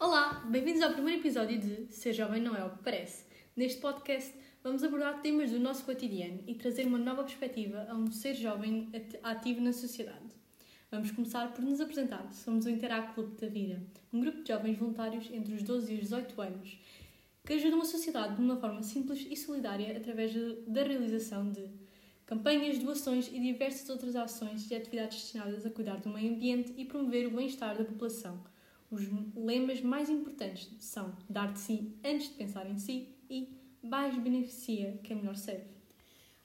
Olá, bem-vindos ao primeiro episódio de Ser Jovem Não É o que Parece. Neste podcast vamos abordar temas do nosso cotidiano e trazer uma nova perspectiva a um ser jovem ativo na sociedade. Vamos começar por nos apresentar. Somos o Interact Clube da Vida, um grupo de jovens voluntários entre os 12 e os 18 anos que ajudam a sociedade de uma forma simples e solidária através da realização de campanhas, doações e diversas outras ações e atividades destinadas a cuidar do meio ambiente e promover o bem-estar da população. Os lemas mais importantes são dar de si antes de pensar em si e mais beneficia quem melhor serve.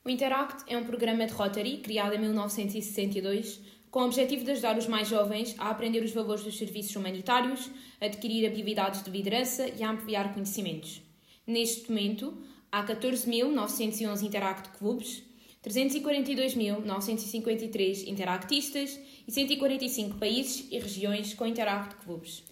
O Interact é um programa de Rotary criado em 1962 com o objetivo de ajudar os mais jovens a aprender os valores dos serviços humanitários, adquirir habilidades de liderança e a ampliar conhecimentos. Neste momento, há 14.911 Interact Clubes, 342.953 interactistas e 145 países e regiões com Interact Clubes.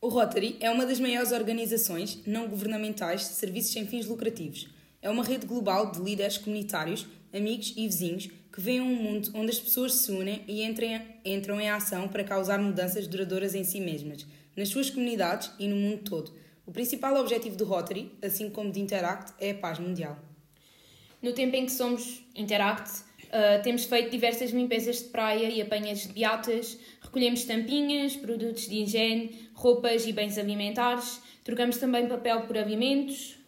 O Rotary é uma das maiores organizações não governamentais de serviços sem fins lucrativos. É uma rede global de líderes comunitários, amigos e vizinhos que veem um mundo onde as pessoas se unem e entram em ação para causar mudanças duradouras em si mesmas, nas suas comunidades e no mundo todo. O principal objetivo do Rotary, assim como de Interact, é a paz mundial. No tempo em que somos Interact, uh, temos feito diversas limpezas de praia e apanhas de beatas, recolhemos tampinhas, produtos de higiene, roupas e bens alimentares, trocamos também papel por alimentos.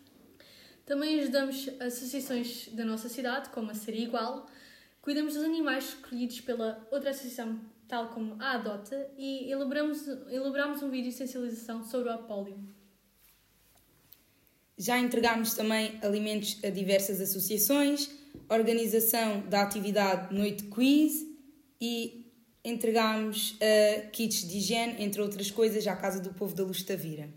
Também ajudamos associações da nossa cidade, como a Ser Igual, cuidamos dos animais escolhidos pela outra associação, tal como a Adota, e elaboramos, elaboramos um vídeo de sensibilização sobre o pólio. Já entregámos também alimentos a diversas associações, organização da atividade Noite Quiz e entregámos uh, kits de higiene, entre outras coisas, à Casa do Povo da Luz Tavira.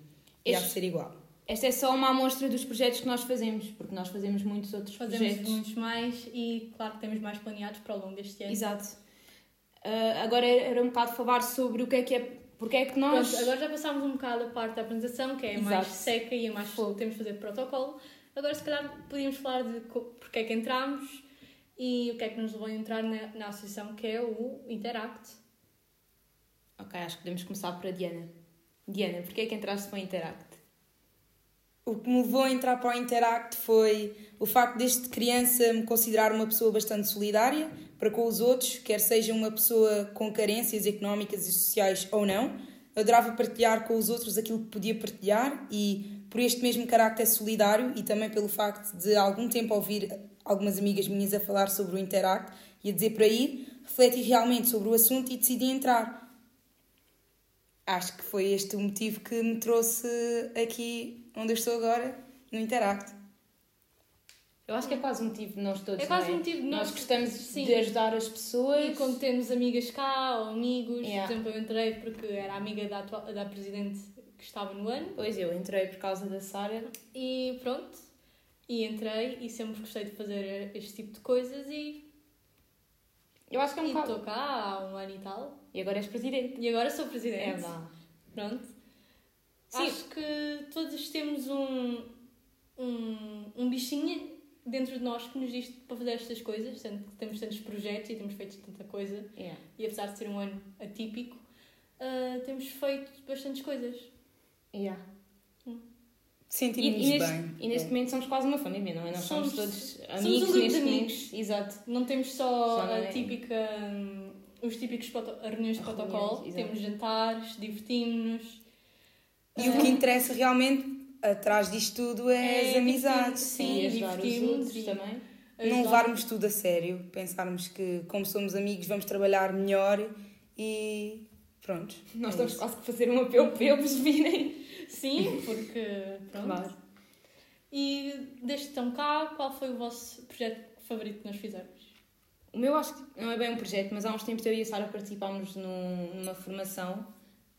E a ser igual. Esta é só uma amostra dos projetos que nós fazemos, porque nós fazemos muitos outros fazemos projetos. Fazemos muitos mais e, claro, que temos mais planeados para o longo deste ano. Exato. Uh, agora era um bocado falar sobre o que é que é porque é que nós. Pronto, agora já passámos um bocado a parte da apresentação, que é Exato. mais seca e é mais fogo. Temos de fazer protocolo. Agora, se calhar, podíamos falar de porque é que entramos e o que é que nos levou a entrar na, na associação, que é o Interact. Ok, acho que podemos começar por a Diana. Diana, porquê é que entraste para o Interact? O que me levou a entrar para o Interact foi o facto desde criança me considerar uma pessoa bastante solidária, para com os outros, quer seja uma pessoa com carências económicas e sociais ou não. Adorava partilhar com os outros aquilo que podia partilhar e, por este mesmo carácter solidário e também pelo facto de algum tempo ouvir algumas amigas minhas a falar sobre o Interact e a dizer por aí, refleti realmente sobre o assunto e decidi entrar. Acho que foi este o motivo que me trouxe aqui onde eu estou agora, no Interact. Eu acho que é quase um motivo de nós todos. É quase é? um motivo de nós. Nós gostamos sim. de ajudar as pessoas. E quando temos amigas cá ou amigos, yeah. por exemplo, eu entrei porque era amiga da, atual, da presidente que estava no ano. Pois eu entrei por causa da Sara. E pronto. E entrei e sempre gostei de fazer este tipo de coisas e. Eu acho que é um E estou cá há um ano e tal. E agora és presidente. E agora sou presidente. É verdade. Pronto. Sim. Acho que todos temos um, um, um bichinho dentro de nós que nos diz para fazer estas coisas, sendo que temos tantos projetos e temos feito tanta coisa, yeah. e apesar de ser um ano atípico, uh, temos feito bastantes coisas. Yeah. Hum. Sentimos e, e bem. E neste é. momento somos quase uma família, não é? Nós somos, somos todos amigos somos um neste amigos. Exato. Não temos só, só a é. típica, um, os típicos reuniões de protocolo, temos jantares, divertimos-nos. E uh, o que interessa realmente atrás disto tudo é, é as amizades. Sim, sim divertirmos também. Não levarmos tudo a sério, pensarmos que, como somos amigos, vamos trabalhar melhor e pronto. Nós é estamos quase que fazer um apelo para eles virem. Sim, porque pronto. Claro. E desde que estão cá, qual foi o vosso projeto favorito que nós fizemos? O meu acho que não é bem um projeto, mas há uns tempos eu e a Sara participámos num, numa formação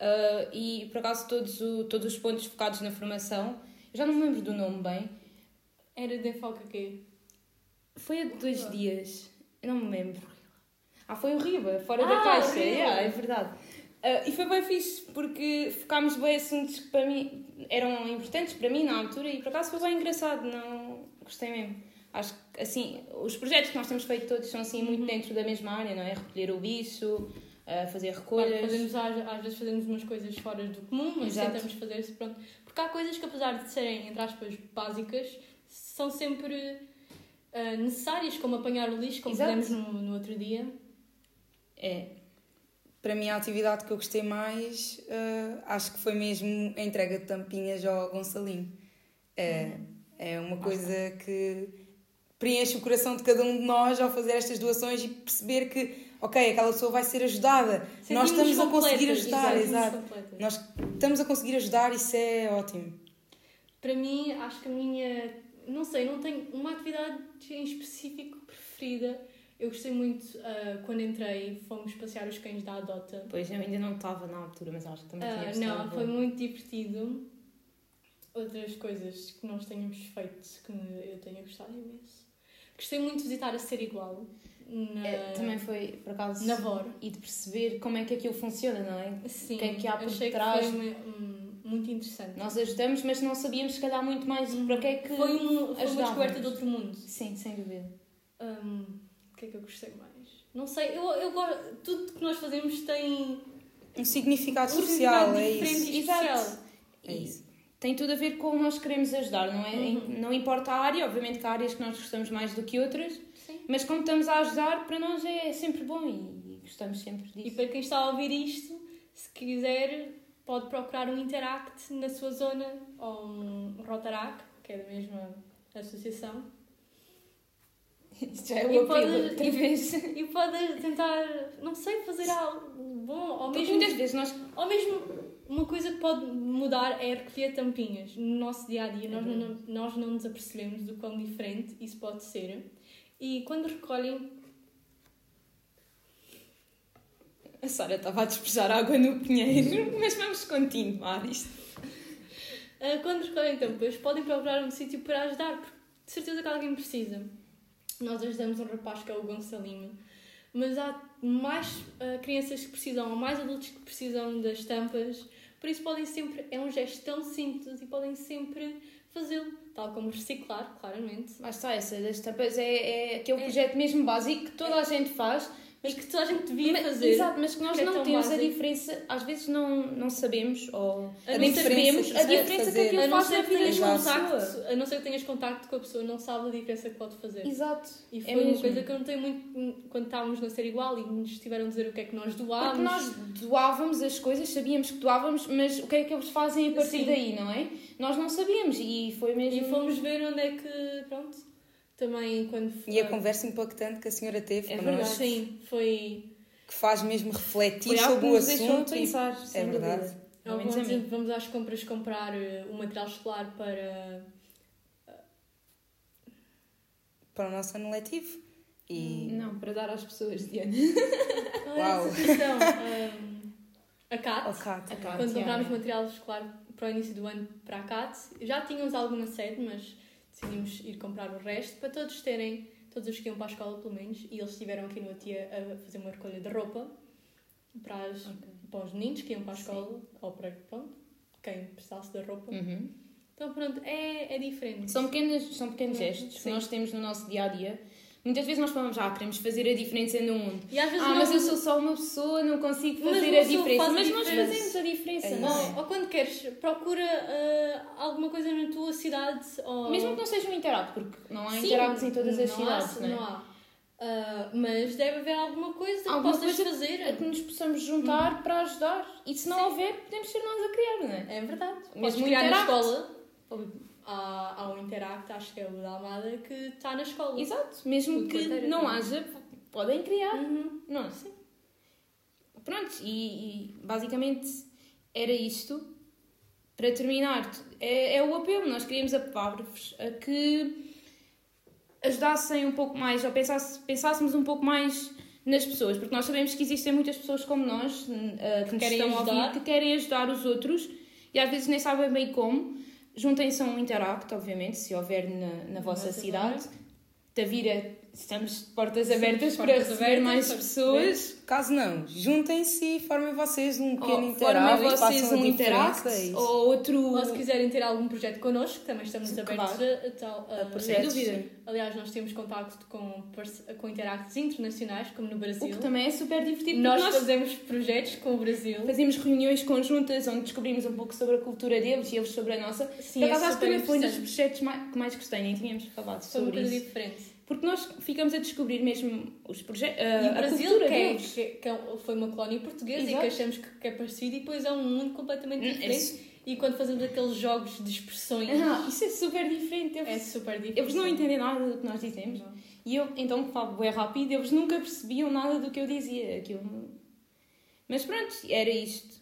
Uh, e por acaso todos, o, todos os pontos focados na formação, eu já não me lembro do nome bem. Era de foca quê? Foi há dois dias, eu não me lembro. Ah, foi o Riba, fora ah, da caixa, yeah, é verdade. Uh, e foi bem fixe, porque focámos bem assuntos que para mim eram importantes para mim na altura e por acaso foi bem engraçado, não gostei mesmo. Acho que assim, os projetos que nós temos feito todos são assim muito uhum. dentro da mesma área, não é? Recolher o bicho, a fazer Claro, recolhas. fazemos, às, às vezes fazemos umas coisas fora do comum, mas Exato. tentamos fazer isso, pronto. Porque há coisas que, apesar de serem, entre aspas, básicas, são sempre ah, necessárias, como apanhar o lixo, como Exato. fizemos no, no outro dia. É, Para mim, a atividade que eu gostei mais, eh, acho que foi mesmo a entrega de tampinhas ao Gonçalinho. É, é uma coisa que preenche o coração de cada um de nós ao fazer estas doações e perceber que, ok, aquela pessoa vai ser ajudada. nós Sentimos estamos a conseguir ajudar, exato. Nós estamos a conseguir ajudar, isso é ótimo. Para mim, acho que a minha. Não sei, não tenho uma atividade em específico preferida. Eu gostei muito ah, quando entrei, fomos passear os cães da Adota. pois eu ainda não estava na altura, mas acho que também tinha Ah, gostado. não, foi muito divertido. Outras coisas que nós tenhamos feito que eu tenha gostado imenso. Gostei muito de visitar a Ser Igual. Na, É, também foi, por acaso, na VOR. e de perceber como é que aquilo funciona, não é? Sim, O que é que há por trás? que foi hum, muito interessante. Nós ajudamos, mas não sabíamos se calhar muito mais para que é que Foi, um, foi uma descoberta de outro mundo. Sim, sem dúvida. Hum, o que é que eu gostei mais? Não sei, eu, eu gosto. Tudo que nós fazemos tem Um significado um social, significado é isso. e Exato. especial. É isso. Tem tudo a ver com nós queremos ajudar, não é? Uhum. Não importa a área, obviamente que há áreas que nós gostamos mais do que outras, Sim. mas como estamos a ajudar, para nós é sempre bom e, e gostamos sempre E disso. para quem está a ouvir isto, se quiser, pode procurar um Interact na sua zona ou um Rotaract, que é da mesma associação, Isto já é E o apelo, pode- outra vez. e pode tentar, não sei, fazer algo bom ou Porque mesmo, muitas vezes nós ou mesmo uma coisa que pode mudar é recolher tampinhas. No nosso dia a dia, nós, Uhum. não, nós não nos apercebemos do quão diferente isso pode ser. E quando recolhem A Sara estava a despejar água no pinheiro, mas vamos continuar isto. Ah, quando recolhem tampas, podem procurar um sítio para ajudar, porque de certeza que alguém precisa. Nós ajudamos um rapaz que é o Gonçalinho, mas há mais ah, crianças que precisam, ou mais adultos que precisam das tampas, por isso podem sempre, é um gesto tão simples e podem sempre fazê-lo, tal como reciclar, claramente. Lá está, essa tampas é, é aquele É. projeto mesmo básico que toda a gente faz. Mas que toda a gente devia Mas- fazer. Exato, mas que nós que é não tão temos a básico. diferença, às vezes não, não sabemos ou A nem não percebemos a diferença que aquilo A não faz na ser que vida pessoa. contacto, a não ser que tenhas contacto com a pessoa, não sabe a diferença que pode fazer. Exato. E É foi uma mesmo. coisa que eu notei muito quando estávamos na ser igual e nos estiveram a dizer o que é que nós Porque doámos. nós doávamos as coisas, sabíamos que doávamos, mas o que é que eles fazem a partir Sim. daí, não é? Nós não sabíamos e foi mesmo. E fomos ver onde é que, pronto, também quando... E a conversa impactante que a senhora teve É verdade. Sim, foi... que faz mesmo refletir foi sobre o assunto. e- pensar, sem verdade. dúvida. A Vamos, mim. vamos às compras comprar eh, o material escolar para... para o nosso ano letivo. E Não, para dar às pessoas, Diana. É Uau. a associação? Ahm, a CAT. CAT. A Cátia. Quando comprámos material escolar para o início do ano para a CAT, já tínhamos alguma sede, mas decidimos ir comprar o resto para todos terem, todos os que iam para a escola pelo menos, e eles estiveram aqui no Atia a fazer uma recolha de roupa para, as- para os meninos que iam para a escola, ou para pronto, quem precisasse da roupa. Uhum. Então pronto, é, é diferente. São, pequenas, são pequenos gestos que sim. nós temos no nosso dia a dia. Muitas vezes nós falamos, ah, queremos fazer a diferença no mundo. E às vezes Ah, não- mas eu sou só uma pessoa, não consigo fazer a diferença. faz a Mas nós diferença. fazemos a diferença, É não é? ou, quando queres, procura ah, alguma coisa na tua cidade. Ou... Mesmo que não seja um interacto, porque não há interactos em todas as não cidades, há, não é? não há. Ah, mas deve haver alguma coisa Alguma que possas coisa fazer. A que nos possamos juntar para ajudar. E se não Sim. houver, podemos ser nós a criar, não é? É verdade. Mesmo Podes criar na escola. Há, há um Interact, acho que é o da Almada, que está na escola. Exato. Mesmo que quarteira, não também. haja, podem criar. Uhum. Não, sim. Pronto, e, e basicamente era isto. Para terminar, é, é o apelo. Nós queríamos apelar-vos a que ajudassem um pouco mais, ou pensasse, pensássemos um pouco mais nas pessoas, porque nós sabemos que existem muitas pessoas como nós eh, que nos Querem ajudar. ouvir, que querem ajudar os outros e às vezes nem sabem bem como. Juntem-se a um Interact, obviamente, se houver na, na vossa cidade. Da Vira estamos de portas abertas portas para receber abertas mais pessoas. Caso não, juntem-se e formem vocês um pequeno Ou interact, formem vocês a um interact diferença, é ou outro. Ou se quiserem ter algum projeto connosco, também estamos Claro. abertos a, a tal. a- projetos, Sem dúvida. sim. Aliás, nós temos contacto com, com interactos internacionais, como no O Brasil. que também é super divertido porque Nós nós fazemos projetos com o Brasil. fazemos reuniões conjuntas onde descobrimos um pouco sobre a cultura deles e eles sobre a nossa. Sim, Por é acaso acho que também foi um dos projetos mais- que mais gostei, nem tínhamos falado Foi uma sobre coisa isso. diferente. Porque nós ficamos a descobrir mesmo os projetos. E a o Brasil, que, é, que, que é- foi uma colónia portuguesa e Exato. que achamos que, que é parecido, e depois é um mundo completamente Hum, diferente. isso- E quando fazemos aqueles jogos de expressões, Ah, isso é super diferente. Eles, é super difícil. eles não entendem nada do que nós dizemos. Não. E eu, então, que falo bem rápido, eles nunca percebiam nada do que eu dizia. Aquilo... Mas pronto, era isto.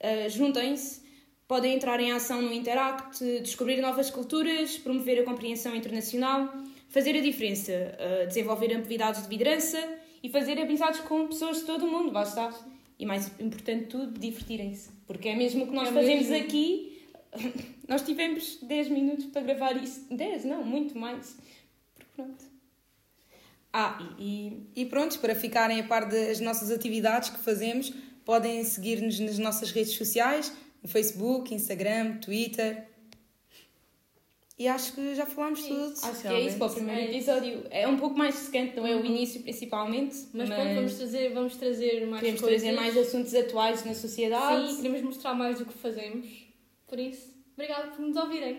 Ah, Juntem-se, podem entrar em ação no Interact, descobrir novas culturas, promover a compreensão internacional, fazer a diferença, ah, desenvolver habilidades de liderança e fazer amizades com pessoas de todo o mundo, lá está. E mais importante de tudo, divertirem-se. Porque é mesmo o que nós É fazemos mesmo. aqui. Nós tivemos 10 minutos para gravar isso. 10, não, muito mais. Porque pronto. Ah, e, E pronto, para ficarem a par das nossas atividades que fazemos, podem seguir-nos nas nossas redes sociais, no Facebook, Instagram, Twitter. E acho que já falámos tudo. acho que é isso para o primeiro É. episódio. É um pouco mais secante, não é o início principalmente. Mas, pronto, vamos trazer, vamos trazer mais queremos coisas. trazer mais assuntos atuais na sociedade. Sim, queremos mostrar mais do que fazemos. Por isso, obrigada por nos ouvirem.